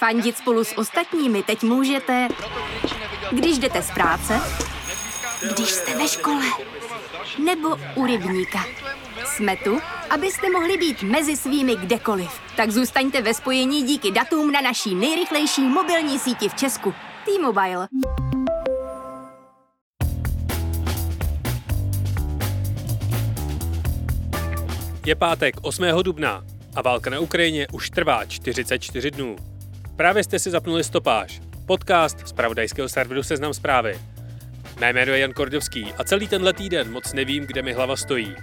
Fandit spolu s ostatními teď můžete, když jdete z práce, když jste ve škole, nebo u rybníka. Jsme tu, abyste mohli být mezi svými kdekoliv. Tak zůstaňte ve spojení díky datům na naší nejrychlejší mobilní síti v Česku. T-Mobile. Je pátek 8. dubna a válka na Ukrajině už trvá 44 dnů. Právě jste si zapnuli stopáž, podcast z pravodajského serveru Seznam zprávy. Mé jméno je Jan Kordovský a celý tenhle týden moc nevím, kde mi hlava stojí.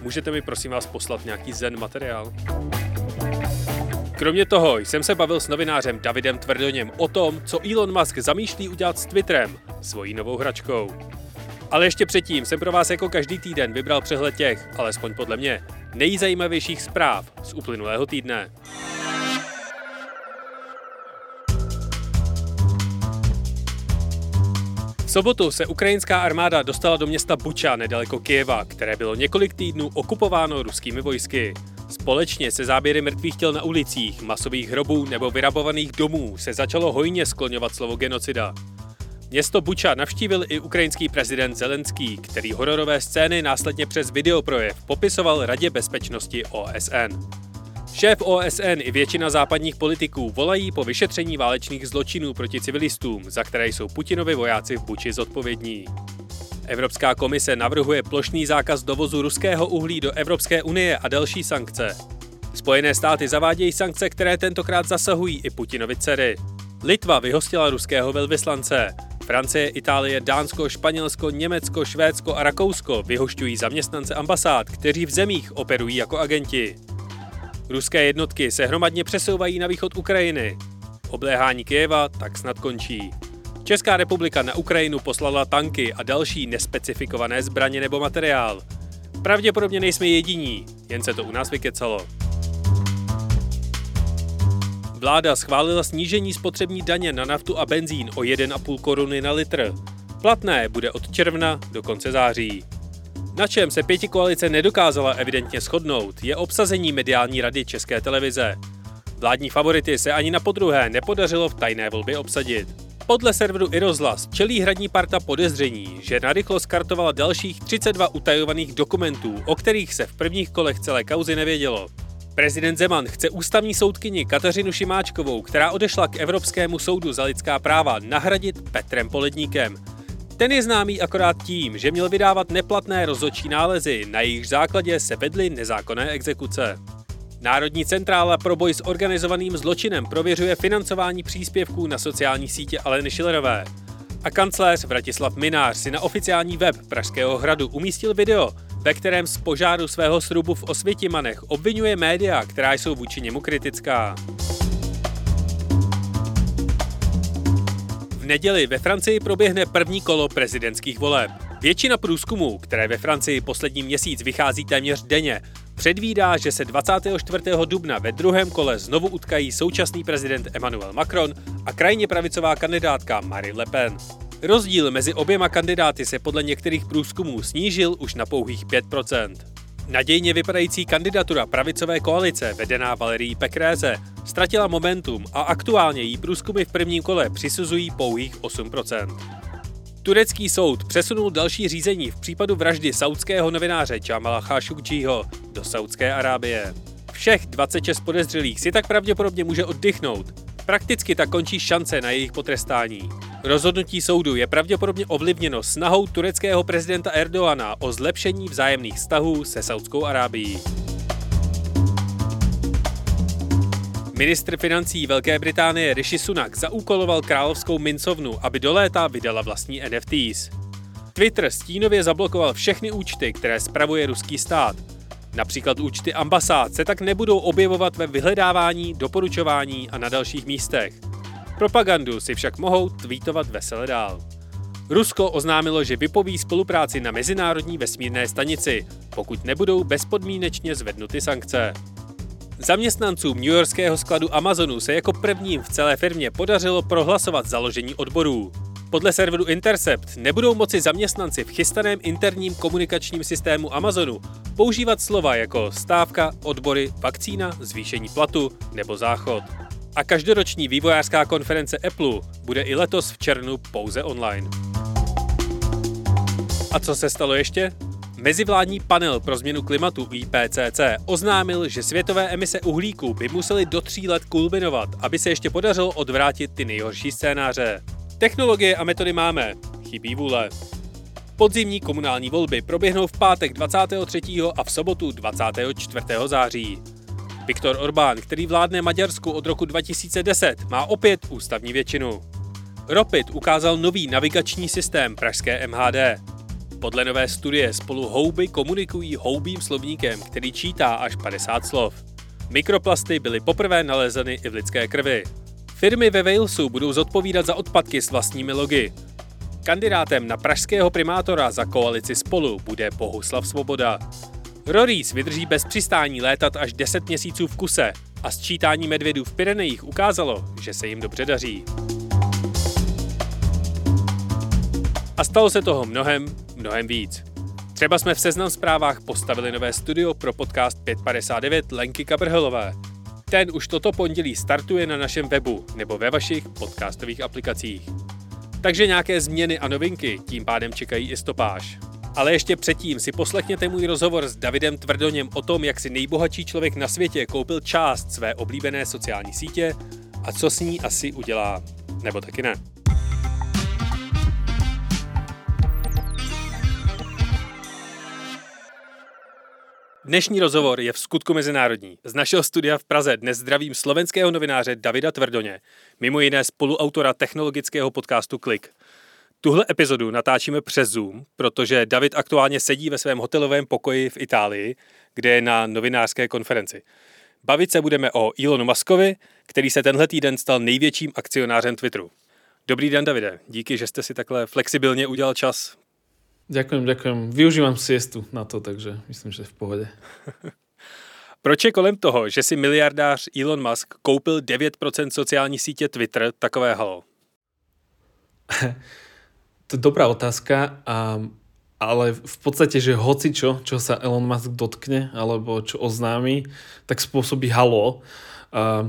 Můžete mi prosím vás poslat nějaký zen materiál? Kromě toho jsem se bavil s novinářem Davidem Tvrdoněm o tom, co Elon Musk zamýšlí udělat s Twitterem, svojí novou hračkou. Ale ještě předtím jsem pro vás jako každý týden vybral přehled těch, alespoň podle mě, nejzajímavějších zpráv z uplynulého týdne. Sobotu se ukrajinská armáda dostala do města Buča nedaleko Kijeva, které bylo několik týdnů okupováno ruskými vojsky. Společně se záběry mrtvých těl na ulicích, masových hrobů nebo vyrabovaných domů se začalo hojně skloňovat slovo genocida. Město Buča navštívil i ukrajinský prezident Zelenský, který hororové scény následně přes videoprojev popisoval Radě bezpečnosti OSN. Šéf OSN i většina západních politiků volají po vyšetření válečných zločinů proti civilistům, za které jsou Putinovi vojáci v Buči zodpovědní. Evropská komise navrhuje plošný zákaz dovozu ruského uhlí do Evropské unie a další sankce. Spojené státy zavádějí sankce, které tentokrát zasahují i Putinovi dcery. Litva vyhostila ruského velvyslance. Francie, Itálie, Dánsko, Španělsko, Německo, Švédsko a Rakousko vyhošťují zaměstnance ambasád, kteří v zemích operují jako agenti. Ruské jednotky se hromadně přesouvají na východ Ukrajiny. Obléhání Kyjeva tak snad končí. Česká republika na Ukrajinu poslala tanky a další nespecifikované zbraně nebo materiál. Pravděpodobně nejsme jediní, jen se to u nás vykecalo. Vláda schválila snížení spotřební daně na naftu a benzín o 1,5 koruny na litr. Platné bude od června do konce září. Na čem se pěti koalice nedokázala evidentně shodnout, je obsazení mediální rady České televize. Vládní favority se ani na podruhé nepodařilo v tajné volbě obsadit. Podle serveru Irozlas čelí hradní parta podezření, že narychlo skartovala dalších 32 utajovaných dokumentů, o kterých se v prvních kolech celé kauzy nevědělo. Prezident Zeman chce ústavní soudkyni Kateřinu Šimáčkovou, která odešla k Evropskému soudu za lidská práva, nahradit Petrem Poledníkem. Ten je známý akorát tím, že měl vydávat neplatné rozhodčí nálezy, na jejich základě se vedly nezákonné exekuce. Národní centrála pro boj s organizovaným zločinem prověřuje financování příspěvků na sociální sítě Aleny Šilerové. A kancléř Vratislav Minář si na oficiální web Pražského hradu umístil video, ve kterém z požáru svého srubu v Osvětimanech obvinuje média, která jsou vůči němu kritická. V neděli ve Francii proběhne první kolo prezidentských voleb. Většina průzkumů, které ve Francii poslední měsíc vychází téměř denně, předvídá, že se 24. dubna ve druhém kole znovu utkají současný prezident Emmanuel Macron a krajně pravicová kandidátka Marine Le Pen. Rozdíl mezi oběma kandidáty se podle některých průzkumů snížil už na pouhých 5%. Nadějně vypadající kandidatura pravicové koalice, vedená Valerii Pekréze, ztratila momentum a aktuálně jí průzkumy v prvním kole přisuzují pouhých 8%. Turecký soud přesunul další řízení v případu vraždy saudského novináře Jamala Khashoggiho do Saudské Arábie. Všech 26 podezřelých si tak pravděpodobně může oddychnout. Prakticky tak končí šance na jejich potrestání. Rozhodnutí soudu je pravděpodobně ovlivněno snahou tureckého prezidenta Erdoana o zlepšení vzájemných vztahů se Saudskou Arábií. Ministr financí Velké Británie Rishi Sunak zaúkoloval královskou mincovnu, aby do léta vydala vlastní NFTs. Twitter stínově zablokoval všechny účty, které spravuje ruský stát. Například účty ambasád se tak nebudou objevovat ve vyhledávání, doporučování a na dalších místech. Propagandu si však mohou tweetovat vesele dál. Rusko oznámilo, že vypoví spolupráci na Mezinárodní vesmírné stanici, pokud nebudou bezpodmínečně zvednuty sankce. Zaměstnancům New Yorkského skladu Amazonu se jako prvním v celé firmě podařilo prohlasovat založení odborů. Podle serveru Intercept nebudou moci zaměstnanci v chystaném interním komunikačním systému Amazonu používat slova jako stávka, odbory, vakcína, zvýšení platu nebo záchod. A každoroční vývojářská konference Apple bude i letos v červnu pouze online. A co se stalo ještě? Mezivládní panel pro změnu klimatu IPCC oznámil, že světové emise uhlíku by musely do tří let kulminovat, aby se ještě podařilo odvrátit ty nejhorší scénáře. Technologie a metody máme, chybí vůle. Podzimní komunální volby proběhnou v pátek 23. a v sobotu 24. září. Viktor Orbán, který vládne Maďarsku od roku 2010, má opět ústavní většinu. Ropit ukázal nový navigační systém pražské MHD. Podle nové studie spolu houby komunikují houbým slovníkem, který čítá až 50 slov. Mikroplasty byly poprvé nalezeny i v lidské krvi. Firmy ve Walesu budou zodpovídat za odpadky s vlastními logy. Kandidátem na pražského primátora za koalici spolu bude Bohuslav Svoboda. Rories vydrží bez přistání létat až 10 měsíců v kuse a sčítání medvědů v Pyrenejích ukázalo, že se jim dobře daří. A stalo se toho mnohem, mnohem víc. Třeba jsme v Seznam zprávách postavili nové studio pro podcast 559 Lenky Kabrhelové. Ten už toto pondělí startuje na našem webu nebo ve vašich podcastových aplikacích. Takže nějaké změny a novinky tím pádem čekají i stopáž. Ale ještě předtím si poslechněte můj rozhovor s Davidem Tvrdoněm o tom, jak si nejbohatší člověk na světě koupil část své oblíbené sociální sítě a co s ní asi udělá. Nebo taky ne. Dnešní rozhovor je v skutku mezinárodní. Z našeho studia v Praze dnes zdravím slovenského novináře Davida Tvrdoně, mimo jiné spoluautora technologického podcastu Klik. Tuhle epizodu natáčíme přes Zoom, protože David aktuálně sedí ve svém hotelovém pokoji v Itálii, kde je na novinářské konferenci. Bavit se budeme o Elonu Muskovi, který se tenhle týden stal největším akcionářem Twitteru. Dobrý den, Davide. Díky, že jste si takhle flexibilně udělal čas Ďakujem, ďakujem. Využívam siestu na to, takže myslím, že v pohode. Proč je kolem toho, že si miliardář Elon Musk koupil 9% sociální sítě Twitter takové halo? to je dobrá otázka, a, ale v podstate, že hoci čo, čo sa Elon Musk dotkne, alebo čo oznámi, tak spôsobí halo. A,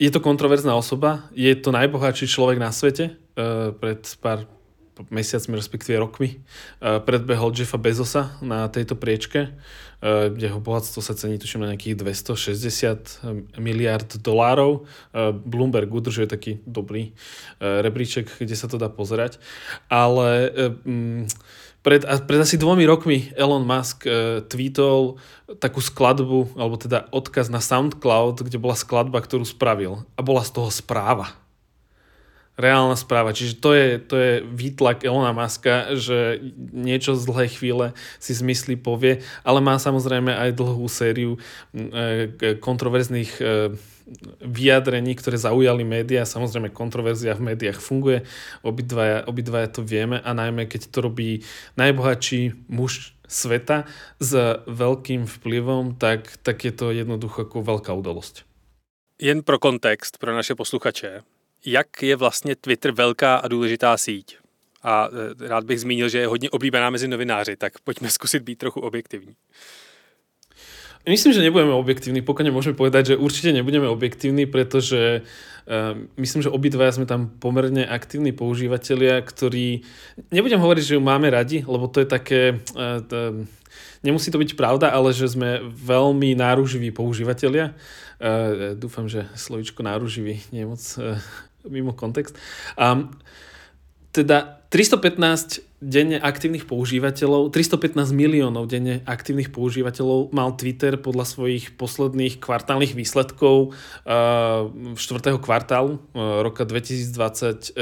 je to kontroverzná osoba, je to najbohatší človek na svete. Uh, pred pár mesiacmi, respektíve rokmi, e, predbehol Jeffa Bezosa na tejto priečke. E, jeho bohatstvo sa cení tuším na nejakých 260 miliard dolárov. E, Bloomberg udržuje taký dobrý rebríček, kde sa to dá pozerať. Ale pred, pred asi dvomi rokmi Elon Musk tweetol takú skladbu, alebo teda odkaz na SoundCloud, kde bola skladba, ktorú spravil. A bola z toho správa reálna správa. Čiže to je, to je výtlak Elona Muska, že niečo z dlhej chvíle si zmyslí, povie, ale má samozrejme aj dlhú sériu e, kontroverzných e, vyjadrení, ktoré zaujali médiá. Samozrejme, kontroverzia v médiách funguje, obidvaja, obidvaja to vieme a najmä keď to robí najbohatší muž sveta s veľkým vplyvom, tak, tak je to jednoducho ako veľká udalosť. Jen pro kontext, pro naše posluchače jak je vlastně Twitter velká a důležitá síť. A e, rád bych zmínil, že je hodně oblíbená mezi novináři, tak pojďme zkusit být trochu objektivní. Myslím, že nebudeme objektívni. Pokojne môžeme povedať, že určite nebudeme objektívni, pretože uh, myslím, že obidvaja sme tam pomerne aktívni používateľia, ktorí... Nebudem hovoriť, že ju máme radi, lebo to je také... Uh, to, nemusí to byť pravda, ale že sme veľmi náruživí používateľia. Uh, dúfam, že slovičko náruživý nie je moc uh, mimo kontext. Um, teda 315 denne aktívnych používateľov, 315 miliónov denne aktívnych používateľov mal Twitter podľa svojich posledných kvartálnych výsledkov uh, 4. kvartálu uh, roka 2021.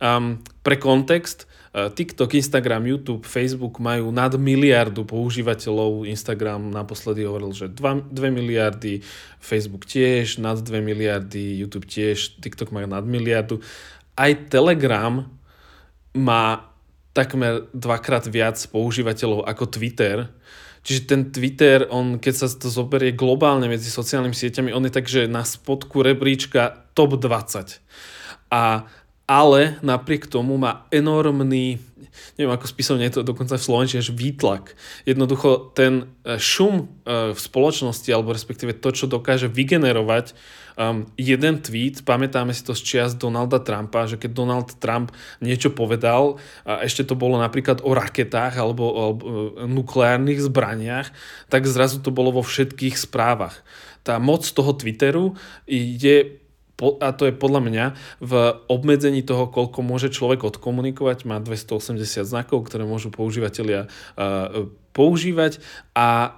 Um, pre kontext, TikTok, Instagram, YouTube, Facebook majú nad miliardu používateľov. Instagram naposledy hovoril, že 2, 2 miliardy, Facebook tiež nad 2 miliardy, YouTube tiež, TikTok majú nad miliardu. Aj Telegram má takmer dvakrát viac používateľov ako Twitter. Čiže ten Twitter, on, keď sa to zoberie globálne medzi sociálnymi sieťami, on je tak, že na spodku rebríčka top 20. A ale napriek tomu má enormný, neviem ako spísať, je to dokonca v Slovenčine, až výtlak. Jednoducho ten e, šum e, v spoločnosti, alebo respektíve to, čo dokáže vygenerovať um, jeden tweet, pamätáme si to z čias Donalda Trumpa, že keď Donald Trump niečo povedal, a ešte to bolo napríklad o raketách alebo o nukleárnych zbraniach, tak zrazu to bolo vo všetkých správach. Tá moc toho Twitteru je a to je podľa mňa v obmedzení toho, koľko môže človek odkomunikovať, má 280 znakov, ktoré môžu používateľia používať a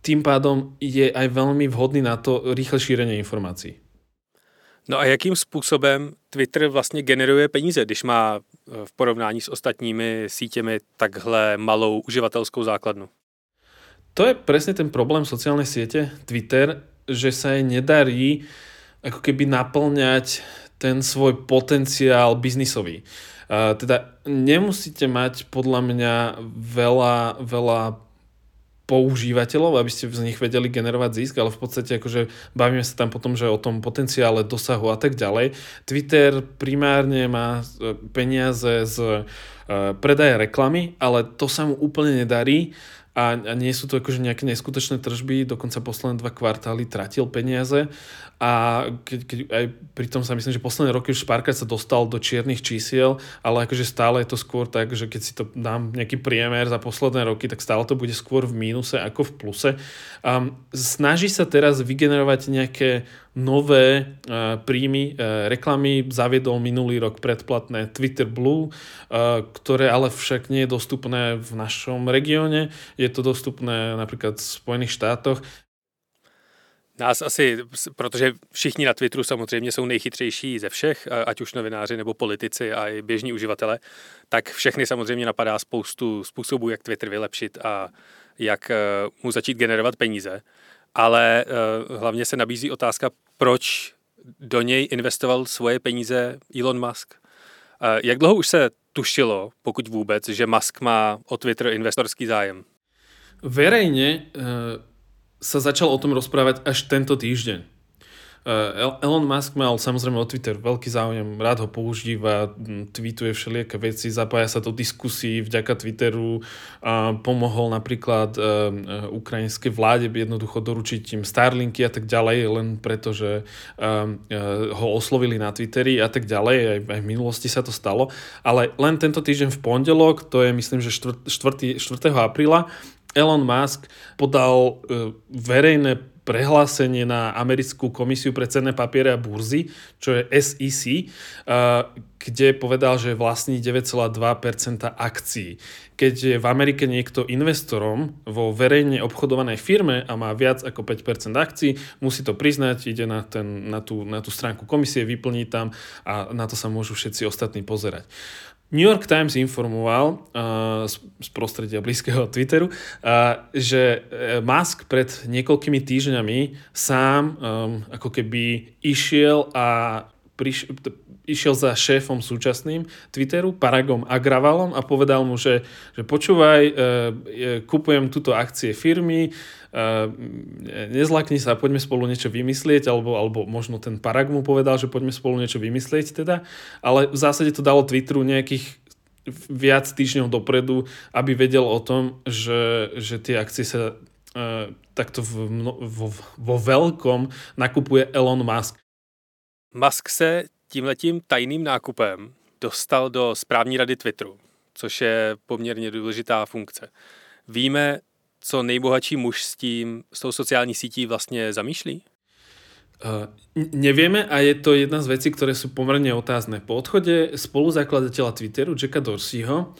tým pádom je aj veľmi vhodný na to rýchle šírenie informácií. No a jakým způsobem Twitter vlastně generuje peníze, když má v porovnání s ostatními sítěmi takhle malou uživatelskou základnu? To je presne ten problém sociálnej siete Twitter, že sa jej nedarí ako keby naplňať ten svoj potenciál biznisový. Uh, teda nemusíte mať podľa mňa veľa, veľa používateľov, aby ste z nich vedeli generovať zisk, ale v podstate akože bavíme sa tam potom, že o tom potenciále dosahu a tak ďalej. Twitter primárne má e, peniaze z e, predaja reklamy, ale to sa mu úplne nedarí a, a nie sú to akože nejaké neskutočné tržby, dokonca posledné dva kvartály tratil peniaze a keď, keď aj pri tom sa myslím, že posledné roky už Sparkať sa dostal do čiernych čísiel, ale akože stále je to skôr tak, že keď si to dám nejaký priemer za posledné roky, tak stále to bude skôr v mínuse ako v pluse. Um, snaží sa teraz vygenerovať nejaké nové uh, príjmy, uh, reklamy zaviedol minulý rok predplatné Twitter Blue, uh, ktoré ale však nie je dostupné v našom regióne. Je to dostupné napríklad v Spojených štátoch. Nás asi, protože všichni na Twitteru samozřejmě jsou nejchytřejší ze všech, ať už novináři nebo politici a i běžní uživatele, tak všechny samozřejmě napadá spoustu způsobů, jak Twitter vylepšit a jak mu začít generovat peníze ale uh, hlavně se nabízí otázka, proč do něj investoval svoje peníze Elon Musk. Uh, jak dlouho už se tušilo, pokud vůbec, že Musk má o Twitter investorský zájem? Verejne uh, sa začal o tom rozprávať až tento týždeň. Eh, Elon Musk mal samozrejme o Twitter veľký záujem, rád ho používa, tweetuje všelijaké veci, zapája sa do diskusí vďaka Twitteru, a pomohol napríklad uh, ukrajinskej vláde jednoducho doručiť im Starlinky a tak ďalej, len preto, že ho oslovili na Twitteri a tak ďalej, aj, v minulosti sa to stalo, ale len tento týždeň v pondelok, to je myslím, že 4. 4. 4. apríla, Elon Musk podal uh, verejné prehlásenie na americkú komisiu pre cenné papiere a burzy, čo je SEC, kde povedal, že vlastní 9,2% akcií. Keď je v Amerike niekto investorom vo verejne obchodovanej firme a má viac ako 5% akcií, musí to priznať, ide na, ten, na, tú, na tú stránku komisie, vyplní tam a na to sa môžu všetci ostatní pozerať. New York Times informoval uh, z, z prostredia blízkeho Twitteru, uh, že uh, Musk pred niekoľkými týždňami sám um, ako keby išiel a priš- išiel za šéfom súčasným Twitteru, Paragom Agravalom a povedal mu, že, že počúvaj, uh, kupujem túto akcie firmy, uh, nezlakni sa, poďme spolu niečo vymyslieť, alebo, alebo možno ten Parag mu povedal, že poďme spolu niečo vymyslieť teda, ale v zásade to dalo Twitteru nejakých viac týždňov dopredu, aby vedel o tom, že, že tie akcie sa uh, takto v, vo, vo veľkom nakupuje Elon Musk. Musk se tímhletím tajným nákupem dostal do správní rady Twitteru, což je poměrně důležitá funkce. Víme, co nejbohatší muž s tím, s tou sociální sítí vlastně zamýšlí? Uh, nevieme a je to jedna z vecí, ktoré sú pomerne otázne. Po odchode spoluzakladateľa Twitteru Jacka Dorseyho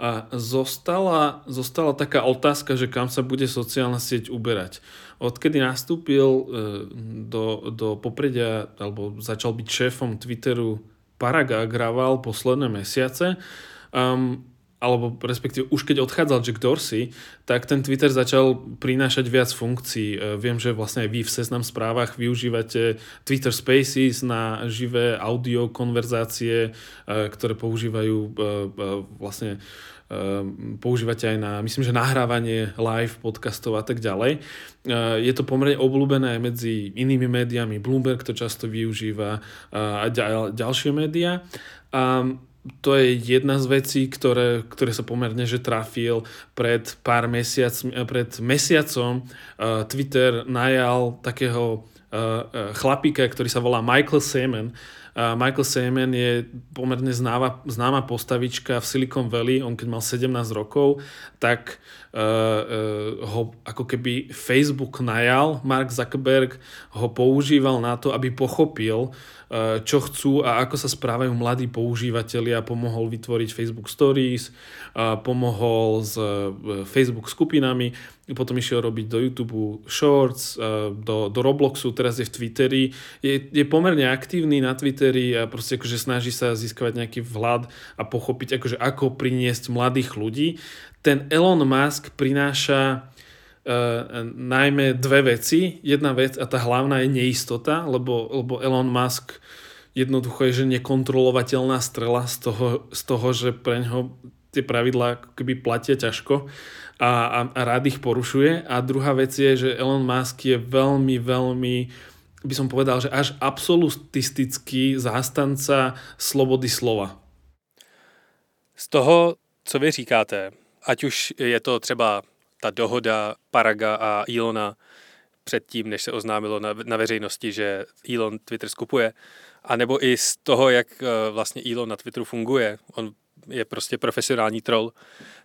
a zostala, zostala taká otázka, že kam sa bude sociálna sieť uberať. Odkedy nastúpil uh, do, do popredia, alebo začal byť šéfom Twitteru Parag Agrawal posledné mesiace, um, alebo respektíve už keď odchádzal Jack Dorsey, tak ten Twitter začal prinášať viac funkcií. E, viem, že vlastne aj vy v seznam správach využívate Twitter Spaces na živé audio konverzácie, e, ktoré používajú e, vlastne používate aj na, myslím, že nahrávanie live podcastov a tak ďalej. Je to pomerne obľúbené aj medzi inými médiami, Bloomberg to často využíva a ďalšie médiá. A to je jedna z vecí, ktoré, ktoré sa pomerne že trafil pred pár mesiac, pred mesiacom uh, Twitter najal takého uh, chlapíka, ktorý sa volá Michael Seaman. Uh, Michael Seaman je pomerne známa, známa postavička v Silicon Valley. On keď mal 17 rokov, tak uh, uh, ho ako keby Facebook najal. Mark Zuckerberg ho používal na to, aby pochopil, Eh, čo chcú a ako sa správajú mladí používateľia. Pomohol vytvoriť Facebook Stories, pomohol s eh, Facebook skupinami, potom išiel robiť do YouTube Shorts, eh, do, do Robloxu, teraz je v Twitteri. Je, je pomerne aktívny na Twitteri a proste akože snaží sa získavať nejaký vhľad a pochopiť, akože ako priniesť mladých ľudí. Ten Elon Musk prináša Uh, najmä dve veci. Jedna vec a tá hlavná je neistota, lebo, lebo Elon Musk jednoducho je, že nekontrolovateľná strela z toho, z toho že pre ňoho tie pravidlá keby platia ťažko a, a, a rád ich porušuje. A druhá vec je, že Elon Musk je veľmi, veľmi by som povedal, že až absolutistický zástanca slobody slova. Z toho, co vy říkáte, ať už je to třeba ta dohoda Paraga a Elona předtím, než se oznámilo na, na veřejnosti, že Elon Twitter skupuje, a nebo i z toho, jak eh, vlastně Elon na Twitteru funguje, on je prostě profesionální troll,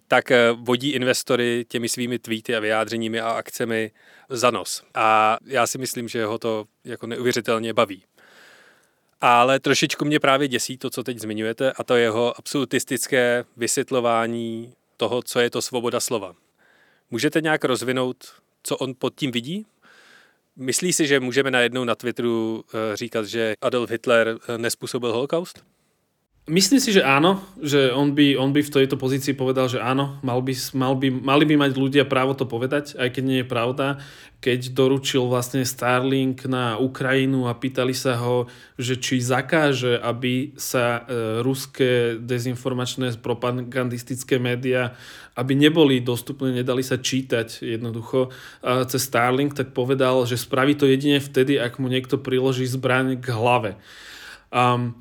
tak eh, vodí investory těmi svými tweety a vyjádřeními a akcemi za nos. A já si myslím, že ho to jako neuvěřitelně baví. Ale trošičku mě právě děsí to, co teď zmiňujete, a to jeho absolutistické vysvětlování toho, co je to svoboda slova. Můžete nějak rozvinout, co on pod tím vidí? Myslí si, že můžeme najednou na Twitteru eh, říkat, že Adolf Hitler eh, nespůsobil holokaust? Myslím si, že áno, že on by, on by v tejto pozícii povedal, že áno, mal by, mal by, mali by mať ľudia právo to povedať, aj keď nie je pravda. Keď doručil vlastne Starlink na Ukrajinu a pýtali sa ho, že či zakáže, aby sa e, ruské dezinformačné propagandistické médiá, aby neboli dostupné, nedali sa čítať jednoducho e, cez Starlink, tak povedal, že spraví to jedine vtedy, ak mu niekto priloží zbraň k hlave. Um,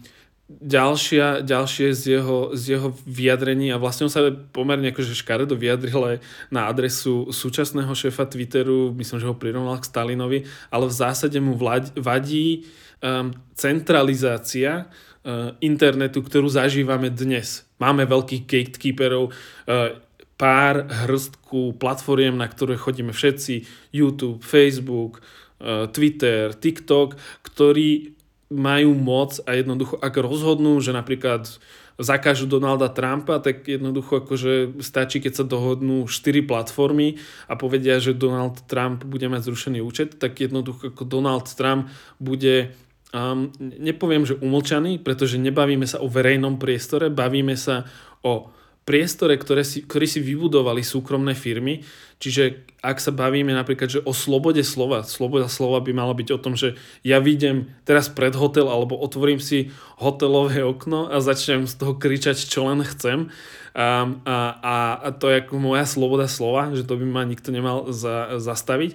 ďalšia, ďalšie z jeho, z jeho vyjadrení a vlastne on sa pomerne akože škaredo vyjadril aj na adresu súčasného šéfa Twitteru, myslím, že ho prirovnal k Stalinovi, ale v zásade mu vadí um, centralizácia uh, internetu, ktorú zažívame dnes. Máme veľkých gatekeeperov, uh, pár hrstku platformiem, na ktoré chodíme všetci, YouTube, Facebook, uh, Twitter, TikTok, ktorí majú moc a jednoducho, ak rozhodnú, že napríklad zakážu Donalda Trumpa, tak jednoducho akože stačí, keď sa dohodnú 4 platformy a povedia, že Donald Trump bude mať zrušený účet, tak jednoducho ako Donald Trump bude um, nepoviem, že umlčaný, pretože nebavíme sa o verejnom priestore, bavíme sa o priestore, ktoré si, ktoré si vybudovali súkromné firmy. Čiže ak sa bavíme napríklad že o slobode slova, sloboda slova by mala byť o tom, že ja vidím teraz pred hotel alebo otvorím si hotelové okno a začnem z toho kričať, čo len chcem. A, a, a to je ako moja sloboda slova, že to by ma nikto nemal za, zastaviť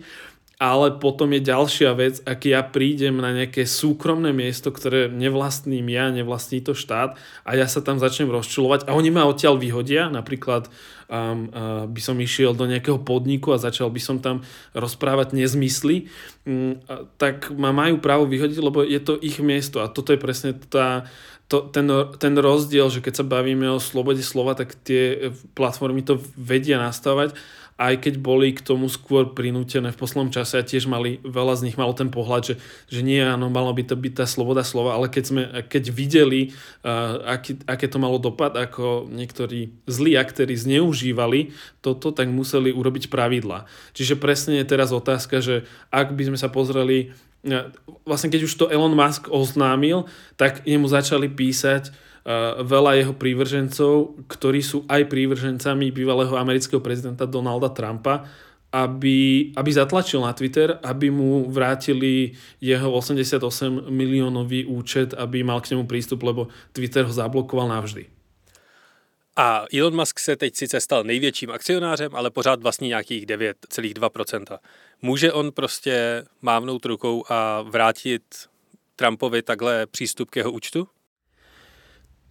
ale potom je ďalšia vec, ak ja prídem na nejaké súkromné miesto, ktoré nevlastním ja, nevlastní to štát a ja sa tam začnem rozčulovať a oni ma odtiaľ vyhodia, napríklad um, uh, by som išiel do nejakého podniku a začal by som tam rozprávať nezmysly, um, tak ma majú právo vyhodiť, lebo je to ich miesto. A toto je presne tá, to, ten, ten rozdiel, že keď sa bavíme o slobode slova, tak tie platformy to vedia nastavať aj keď boli k tomu skôr prinútené v poslednom čase a tiež mali, veľa z nich malo ten pohľad, že, že nie, áno, malo by to byť tá sloboda slova, ale keď, sme, keď videli, uh, aký, aké to malo dopad, ako niektorí zlí aktéri zneužívali toto, tak museli urobiť pravidla. Čiže presne je teraz otázka, že ak by sme sa pozreli vlastne keď už to Elon Musk oznámil, tak jemu začali písať veľa jeho prívržencov, ktorí sú aj prívržencami bývalého amerického prezidenta Donalda Trumpa, aby, aby zatlačil na Twitter, aby mu vrátili jeho 88 miliónový účet, aby mal k nemu prístup, lebo Twitter ho zablokoval navždy. A Elon Musk se teď sice stal největším akcionářem, ale pořád vlastní nějakých 9,2%. Může on prostě mávnout rukou a vrátit Trumpovi takhle přístup k jeho účtu?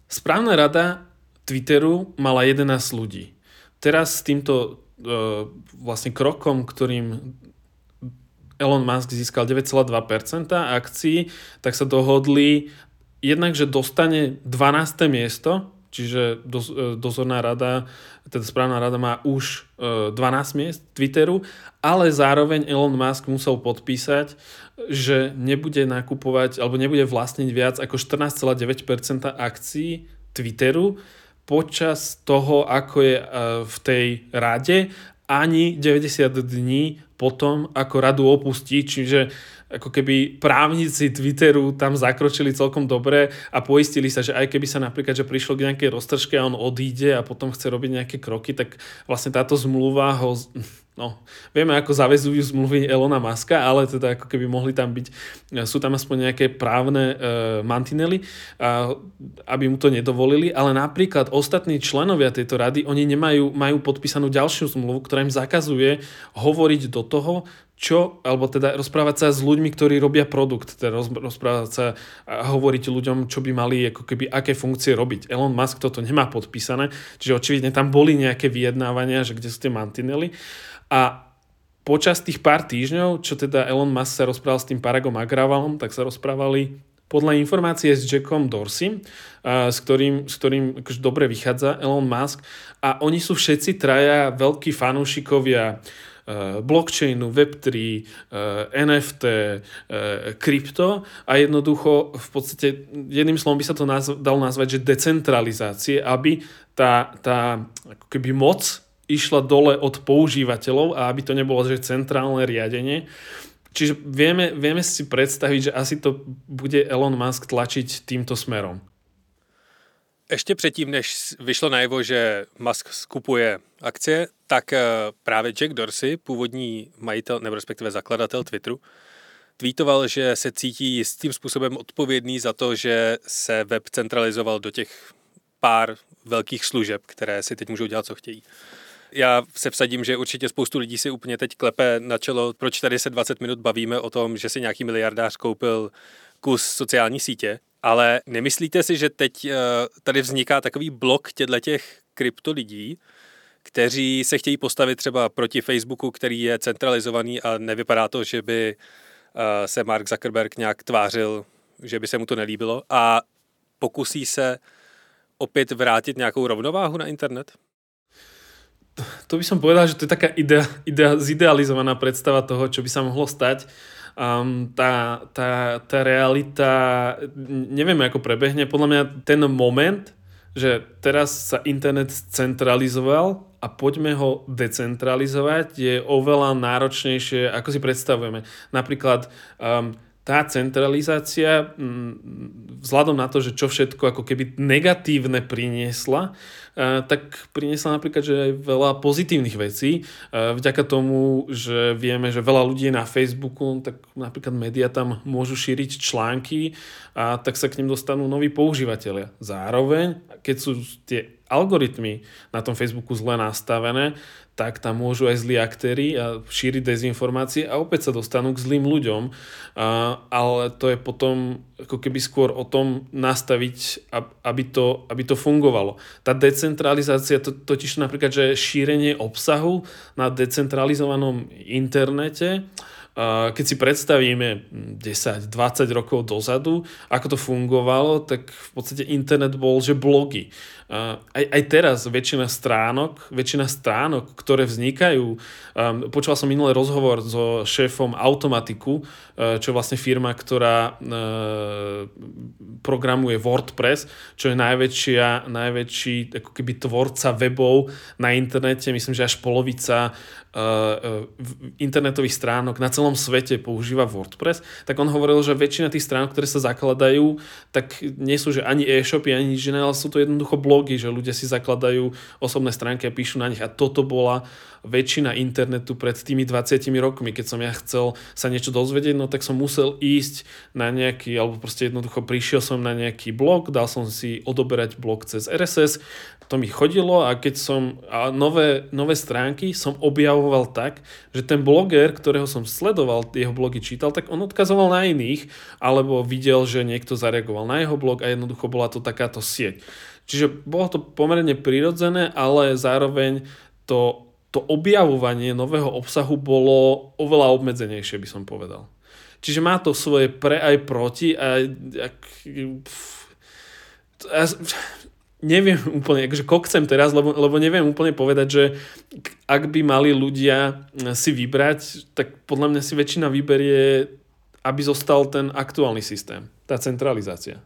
Správna rada Twitteru mala 11 ľudí. Teraz s týmto uh, vlastne krokom, ktorým Elon Musk získal 9,2% akcií, tak sa dohodli jednak, že dostane 12. miesto Čiže e, dozorná rada, teda správna rada má už 12 e, miest Twitteru, ale zároveň Elon Musk musel podpísať, že nebude nakupovať alebo nebude vlastniť viac ako 14,9% akcií Twitteru počas toho, ako je e, v tej rade ani 90 dní potom, ako radu opustí, čiže ako keby právnici Twitteru tam zakročili celkom dobre a poistili sa, že aj keby sa napríklad, že prišlo k nejakej roztržke a on odíde a potom chce robiť nejaké kroky, tak vlastne táto zmluva ho no, vieme, ako zavezujú zmluvy Elona Muska, ale teda ako keby mohli tam byť, sú tam aspoň nejaké právne e, mantinely, a, aby mu to nedovolili, ale napríklad ostatní členovia tejto rady, oni nemajú, majú podpísanú ďalšiu zmluvu, ktorá im zakazuje hovoriť do toho, čo, alebo teda rozprávať sa s ľuďmi, ktorí robia produkt, teda rozprávať sa a hovoriť ľuďom, čo by mali ako keby aké funkcie robiť. Elon Musk toto nemá podpísané, čiže očividne tam boli nejaké vyjednávania, že kde sú tie mantinely. A počas tých pár týždňov, čo teda Elon Musk sa rozprával s tým Paragom Agravalom, tak sa rozprávali podľa informácie s Jackom Dorsey, s ktorým, s ktorým akože dobre vychádza Elon Musk a oni sú všetci traja veľkí fanúšikovia blockchainu, Web3, NFT, krypto a jednoducho v podstate jedným slovom by sa to nazv- dal nazvať, že decentralizácie, aby tá, tá ako keby moc išla dole od používateľov a aby to nebolo že centrálne riadenie. Čiže vieme, vieme si predstaviť, že asi to bude Elon Musk tlačiť týmto smerom. Ještě předtím, než vyšlo najevo, že Musk skupuje akcie, tak eh, právě Jack Dorsey, původní majitel nebo respektive zakladatel Twitteru, tweetoval, že se cítí jistým způsobem odpovědný za to, že se web centralizoval do těch pár velkých služeb, které si teď můžou dělat, co chtějí. Já se vsadím, že určitě spoustu lidí si úplně teď klepe na čelo, proč tady se 20 minut bavíme o tom, že si nějaký miliardář koupil kus sociální sítě, ale nemyslíte si, že teď eh, tady vzniká takový blok těchto těch krypto lidí, kteří se chtějí postavit třeba proti Facebooku, který je centralizovaný a nevypadá to, že by eh, se Mark Zuckerberg nějak tvářil, že by se mu to nelíbilo a pokusí se opět vrátit nějakou rovnováhu na internet? to by som povedal, že to je taká idea, idea, zidealizovaná predstava toho, čo by sa mohlo stať. Um, tá, tá, tá realita, neviem ako prebehne, podľa mňa ten moment, že teraz sa internet centralizoval a poďme ho decentralizovať, je oveľa náročnejšie, ako si predstavujeme. Napríklad um, tá centralizácia, mm, vzhľadom na to, že čo všetko ako keby negatívne priniesla, e, tak priniesla napríklad, že aj veľa pozitívnych vecí. E, vďaka tomu, že vieme, že veľa ľudí je na Facebooku, tak napríklad médiá tam môžu šíriť články a tak sa k ním dostanú noví používateľia. Zároveň, keď sú tie algoritmy na tom Facebooku zle nastavené, tak tam môžu aj zlí aktéry a šíriť dezinformácie a opäť sa dostanú k zlým ľuďom. A, ale to je potom ako keby skôr o tom nastaviť, aby to, aby to fungovalo. Tá decentralizácia, to, totiž napríklad, že šírenie obsahu na decentralizovanom internete, keď si predstavíme 10-20 rokov dozadu, ako to fungovalo, tak v podstate internet bol, že blogy. Aj, aj teraz väčšina stránok, väčšina stránok, ktoré vznikajú, počúval som minulý rozhovor so šéfom Automatiku, čo je vlastne firma, ktorá programuje WordPress, čo je najväčšia, najväčší ako keby tvorca webov na internete, myslím, že až polovica internetových stránok na celom celom svete používa WordPress, tak on hovoril, že väčšina tých strán, ktoré sa zakladajú, tak nie sú že ani e-shopy, ani nič iné, ale sú to jednoducho blogy, že ľudia si zakladajú osobné stránky a píšu na nich. A toto bola väčšina internetu pred tými 20 rokmi. Keď som ja chcel sa niečo dozvedieť, no tak som musel ísť na nejaký, alebo proste jednoducho prišiel som na nejaký blog, dal som si odoberať blog cez RSS, to mi chodilo a keď som a nové, nové stránky som objavoval tak, že ten bloger, ktorého som sledoval, jeho blogy čítal, tak on odkazoval na iných, alebo videl, že niekto zareagoval na jeho blog a jednoducho bola to takáto sieť. Čiže bolo to pomerne prirodzené, ale zároveň to to objavovanie nového obsahu bolo oveľa obmedzenejšie, by som povedal. Čiže má to svoje pre aj proti a pff, ja, neviem úplne, akože kokcem teraz, lebo, lebo neviem úplne povedať, že ak by mali ľudia si vybrať, tak podľa mňa si väčšina vyberie, aby zostal ten aktuálny systém, tá centralizácia.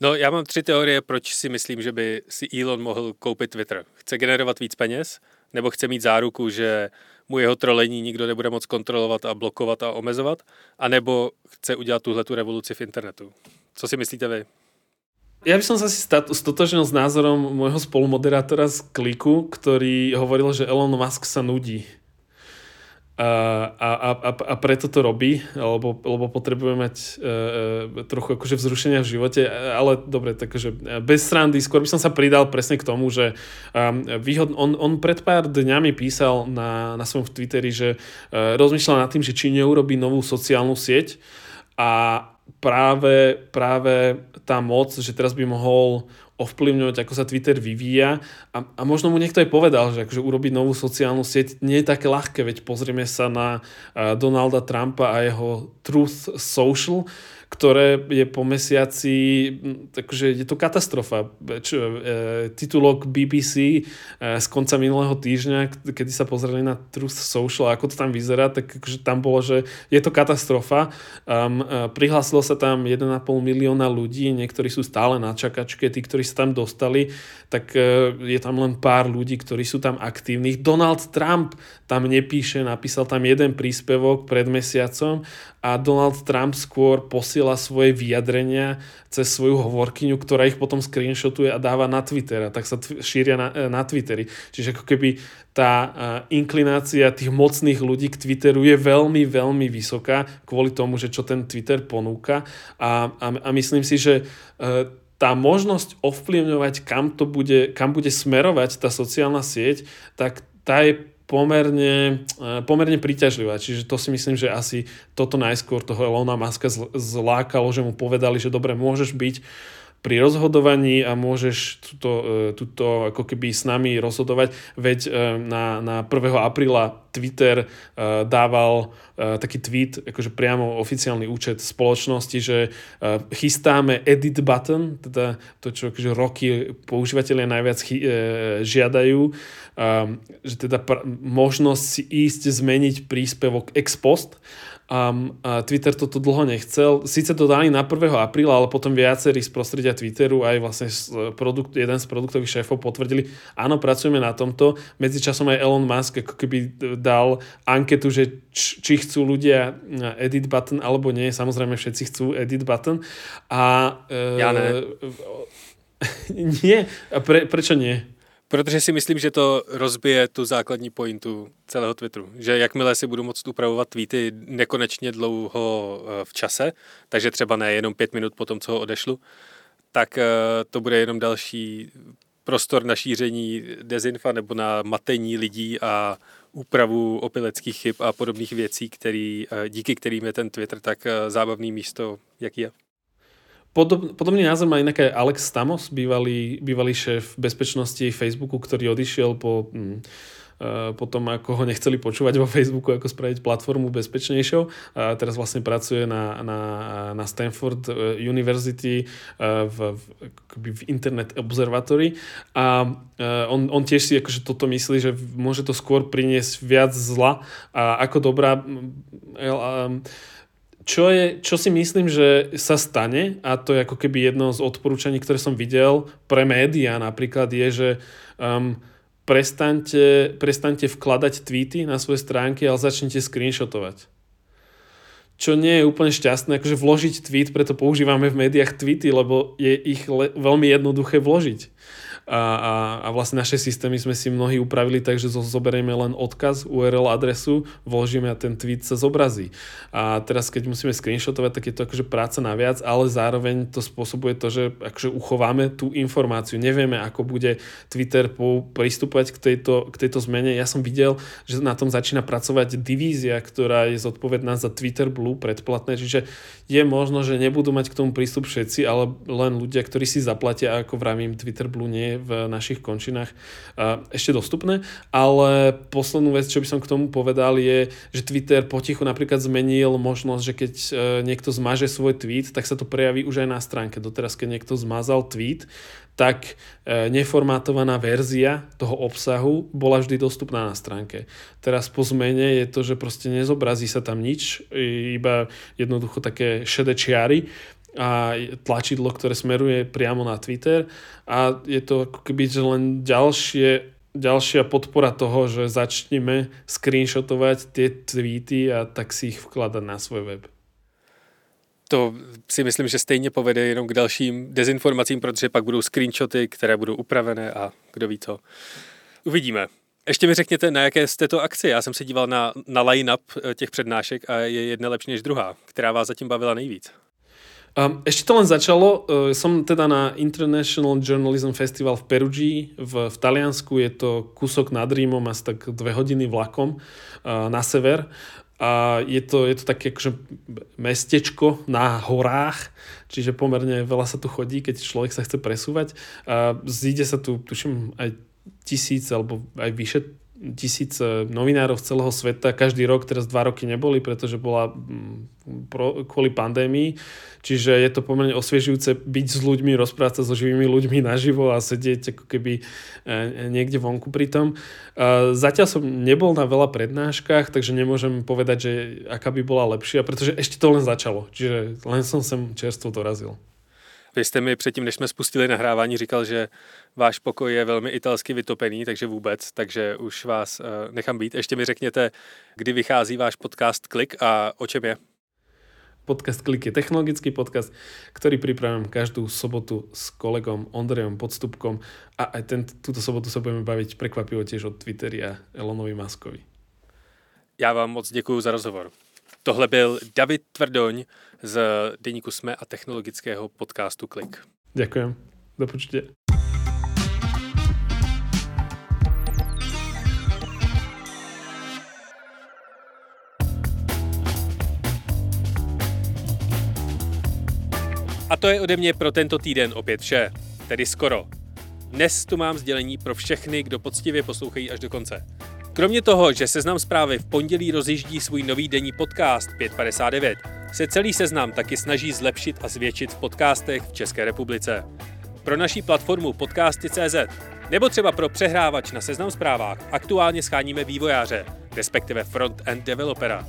No, já mám tři teorie, proč si myslím, že by si Elon mohl koupit Twitter. Chce generovat víc peněz, nebo chce mít záruku, že mu jeho trolení nikdo nebude moc kontrolovat a blokovat a omezovat, anebo chce udělat tuhle tu revoluci v internetu. Co si myslíte vy? Ja by som sa asi stotožnil s názorom môjho spolumoderátora z Kliku, ktorý hovoril, že Elon Musk sa nudí a, a, a, a preto to robí, lebo, lebo potrebuje mať e, e, trochu akože vzrušenia v živote, ale dobre, takže bez srandy, skôr by som sa pridal presne k tomu, že um, výhod, on, on pred pár dňami písal na, na svojom Twitteri, že uh, rozmýšľal nad tým, že či neurobí novú sociálnu sieť a práve, práve tá moc, že teraz by mohol ovplyvňovať, ako sa Twitter vyvíja. A, a možno mu niekto aj povedal, že akože urobiť novú sociálnu sieť nie je také ľahké, veď pozrieme sa na uh, Donalda Trumpa a jeho Truth Social, ktoré je po mesiaci, takže je to katastrofa. E, titulok BBC e, z konca minulého týždňa, kedy sa pozreli na Truth Social, ako to tam vyzerá, tak akože tam bolo, že je to katastrofa. Um, prihlásilo sa tam 1,5 milióna ľudí, niektorí sú stále na čakačke, tí, ktorí sa tam dostali, tak je tam len pár ľudí, ktorí sú tam aktívnych. Donald Trump tam nepíše, napísal tam jeden príspevok pred mesiacom a Donald Trump skôr posiela svoje vyjadrenia cez svoju hovorkyňu, ktorá ich potom screenshotuje a dáva na Twitter a tak sa t- šíria na, e, na Twitteri. Čiže ako keby tá uh, inklinácia tých mocných ľudí k Twitteru je veľmi, veľmi vysoká kvôli tomu, že čo ten Twitter ponúka a, a, a myslím si, že uh, tá možnosť ovplyvňovať, kam, to bude, kam bude smerovať tá sociálna sieť, tak tá je pomerne, eh, pomerne príťažlivá. Čiže to si myslím, že asi toto najskôr toho Elona Muska zlákalo, že mu povedali, že dobre, môžeš byť pri rozhodovaní a môžeš tuto, e, tuto ako keby s nami rozhodovať. Veď e, na, na 1. apríla Twitter e, dával taký tweet, akože priamo oficiálny účet spoločnosti, že chystáme edit button, teda to, čo akože roky používateľia najviac žiadajú, že teda možnosť si ísť zmeniť príspevok ex post Um, a Twitter toto dlho nechcel. Sice to dali na 1. apríla, ale potom viacerí z prostredia Twitteru aj vlastne produkt, jeden z produktových šéfov potvrdili, áno, pracujeme na tomto. Medzičasom aj Elon Musk ako keby dal anketu, že č, či chcú ľudia edit button alebo nie. Samozrejme všetci chcú edit button. A, ja ne. nie. A pre, prečo nie? Protože si myslím, že to rozbije tu základní pointu celého Twitteru. Že jakmile si budu moct upravovat tweety nekonečně dlouho eh, v čase, takže třeba ne jenom pět minut po tom, co ho odešlu, tak eh, to bude jenom další prostor na šíření dezinfa nebo na matení lidí a úpravu opileckých chyb a podobných věcí, který, eh, díky kterým je ten Twitter tak zábavný místo, jaký je. Podob, podobný názor má inak Alex Stamos, bývalý, bývalý šéf bezpečnosti Facebooku, ktorý odišiel po, hm, po tom, ako ho nechceli počúvať vo Facebooku, ako spraviť platformu bezpečnejšou. A teraz vlastne pracuje na, na, na Stanford e, University e, v, v, v Internet Observatory a on, on tiež si akože toto myslí, že môže to skôr priniesť viac zla a ako dobrá čo, je, čo si myslím, že sa stane, a to je ako keby jedno z odporúčaní, ktoré som videl pre médiá napríklad, je, že um, prestaňte, prestaňte vkladať tweety na svoje stránky, ale začnite screenshotovať čo nie je úplne šťastné, akože vložiť tweet, preto používame v médiách tweety, lebo je ich le- veľmi jednoduché vložiť a, a, a vlastne naše systémy sme si mnohí upravili tak, že zoberieme len odkaz, URL adresu, vložíme a ten tweet sa zobrazí. A teraz keď musíme screenshotovať, tak je to akože práca naviac, ale zároveň to spôsobuje to, že akože uchováme tú informáciu. Nevieme, ako bude Twitter pristupovať k tejto, k tejto zmene. Ja som videl, že na tom začína pracovať divízia, ktorá je zodpovedná za Twitter Blue predplatné, čiže je možno, že nebudú mať k tomu prístup všetci, ale len ľudia, ktorí si zaplatia, ako vravím, Twitter Blue nie je v našich končinách ešte dostupné, ale poslednú vec, čo by som k tomu povedal je, že Twitter potichu napríklad zmenil možnosť, že keď e, niekto zmaže svoj tweet, tak sa to prejaví už aj na stránke. Doteraz, keď niekto zmazal tweet, tak e, neformátovaná verzia toho obsahu bola vždy dostupná na stránke. Teraz po zmene je to, že proste nezobrazí sa tam nič, iba jednoducho také šedé čiary a tlačidlo, ktoré smeruje priamo na Twitter a je to ako keby len ďalšie, ďalšia podpora toho, že začneme screenshotovať tie tweety a tak si ich vkladať na svoj web. To si myslím, že stejně povede jenom k dalším dezinformacím, protože pak budou screenshoty, které budou upravené a kdo ví co. Uvidíme. Ještě mi řekněte, na jaké jste to akci. Já jsem se díval na, na line-up eh, těch přednášek a je jedna lepší než druhá. Která vás zatím bavila nejvíc? Um, ešte to len začalo. Uh, som teda na International Journalism Festival v Perugi v, v Taliansku. Je to kúsok nad Rímom, asi tak dve hodiny vlakom uh, na sever. A je to, je to také akože mestečko na horách, čiže pomerne veľa sa tu chodí, keď človek sa chce presúvať. A zíde sa tu, tuším, aj tisíc alebo aj vyše tisíc novinárov z celého sveta. Každý rok, teraz dva roky neboli, pretože bola mm, pro, kvôli pandémii. Čiže je to pomerne osviežujúce byť s ľuďmi, rozprávať sa so živými ľuďmi naživo a sedieť ako keby e, niekde vonku pri tom. Zatiaľ som nebol na veľa prednáškach, takže nemôžem povedať, že aká by bola lepšia, pretože ešte to len začalo. Čiže len som sem čerstvo dorazil. Vy jste mi předtím, než jsme spustili nahrávání, říkal, že váš pokoj je velmi italsky vytopený, takže vůbec, takže už vás uh, nechám být. Ještě mi řekněte, kdy vychází váš podcast Klik a o čem je? Podcast Klik je technologický podcast, ktorý pripravím každú sobotu s kolegom Ondrejom Podstupkom a aj ten, túto sobotu sa budeme baviť prekvapivo tiež od Twittery a Elonovi Maskovi. Já vám moc děkuji za rozhovor. Tohle byl David Tvrdoň z Deníku Sme a technologického podcastu Klik. Ďakujem. Do počutia. A to je ode mě pro tento týden opět vše, tedy skoro. Dnes tu mám sdělení pro všechny, kdo poctivě poslouchají až do konce. Kromě toho, že Seznam zprávy v pondělí rozjíždí svůj nový denní podcast 559, se celý seznam taky snaží zlepšit a zvětšit v podcastech v České republice. Pro naší platformu Podcasty.cz nebo třeba pro přehrávač na Seznam zprávách aktuálně scháníme vývojáře, respektive front-end developera.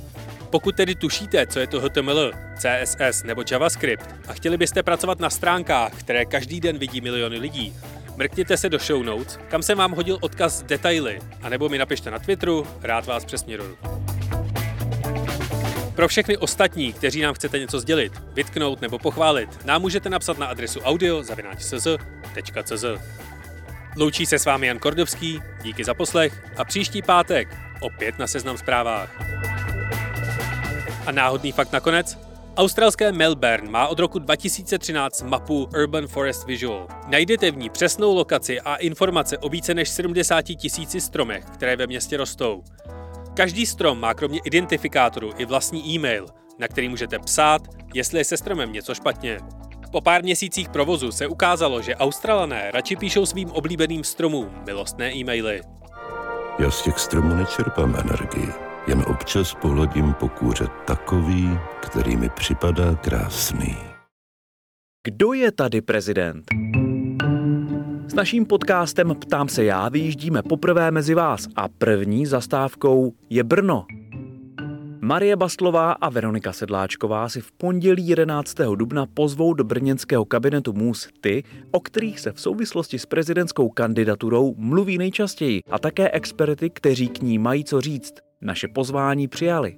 Pokud tedy tušíte, co je to HTML, CSS nebo JavaScript a chtěli byste pracovat na stránkách, které každý den vidí miliony lidí, mrkněte se do show notes, kam jsem vám hodil odkaz s detaily, anebo mi napište na Twitteru, rád vás přesměruju. Pro všechny ostatní, kteří nám chcete něco sdělit, vytknout nebo pochválit, nám můžete napsat na adresu audio.cz. Loučí se s vámi Jan Kordovský, díky za poslech a příští pátek opět na Seznam zprávách. A náhodný fakt nakonec? Australské Melbourne má od roku 2013 mapu Urban Forest Visual. Najdete v ní přesnou lokaci a informace o více než 70 tisíci stromech, které ve městě rostou. Každý strom má kromě identifikátoru i vlastní e-mail, na který můžete psát, jestli je se stromem něco špatně. Po pár měsících provozu se ukázalo, že Australané radši píšou svým oblíbeným stromům milostné e-maily. Já z těch stromů nečerpám energii jen občas pohledím po kůře takový, který mi připadá krásný. Kdo je tady prezident? S naším podcastem Ptám se já vyjíždíme poprvé mezi vás a první zastávkou je Brno. Marie Bastlová a Veronika Sedláčková si v pondělí 11. dubna pozvou do brněnského kabinetu MUS ty, o kterých se v souvislosti s prezidentskou kandidaturou mluví nejčastěji a také experty, kteří k ní mají co říct. Naše pozvání přijali.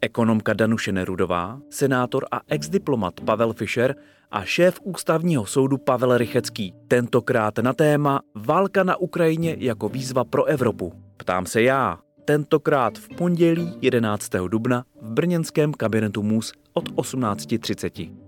Ekonomka Danuše Nerudová, senátor a exdiplomat Pavel Fischer a šéf ústavního soudu Pavel Rychecký. Tentokrát na téma Válka na Ukrajině jako výzva pro Evropu. Ptám se já, tentokrát v pondělí 11. dubna v brněnském kabinetu MUS od 18.30.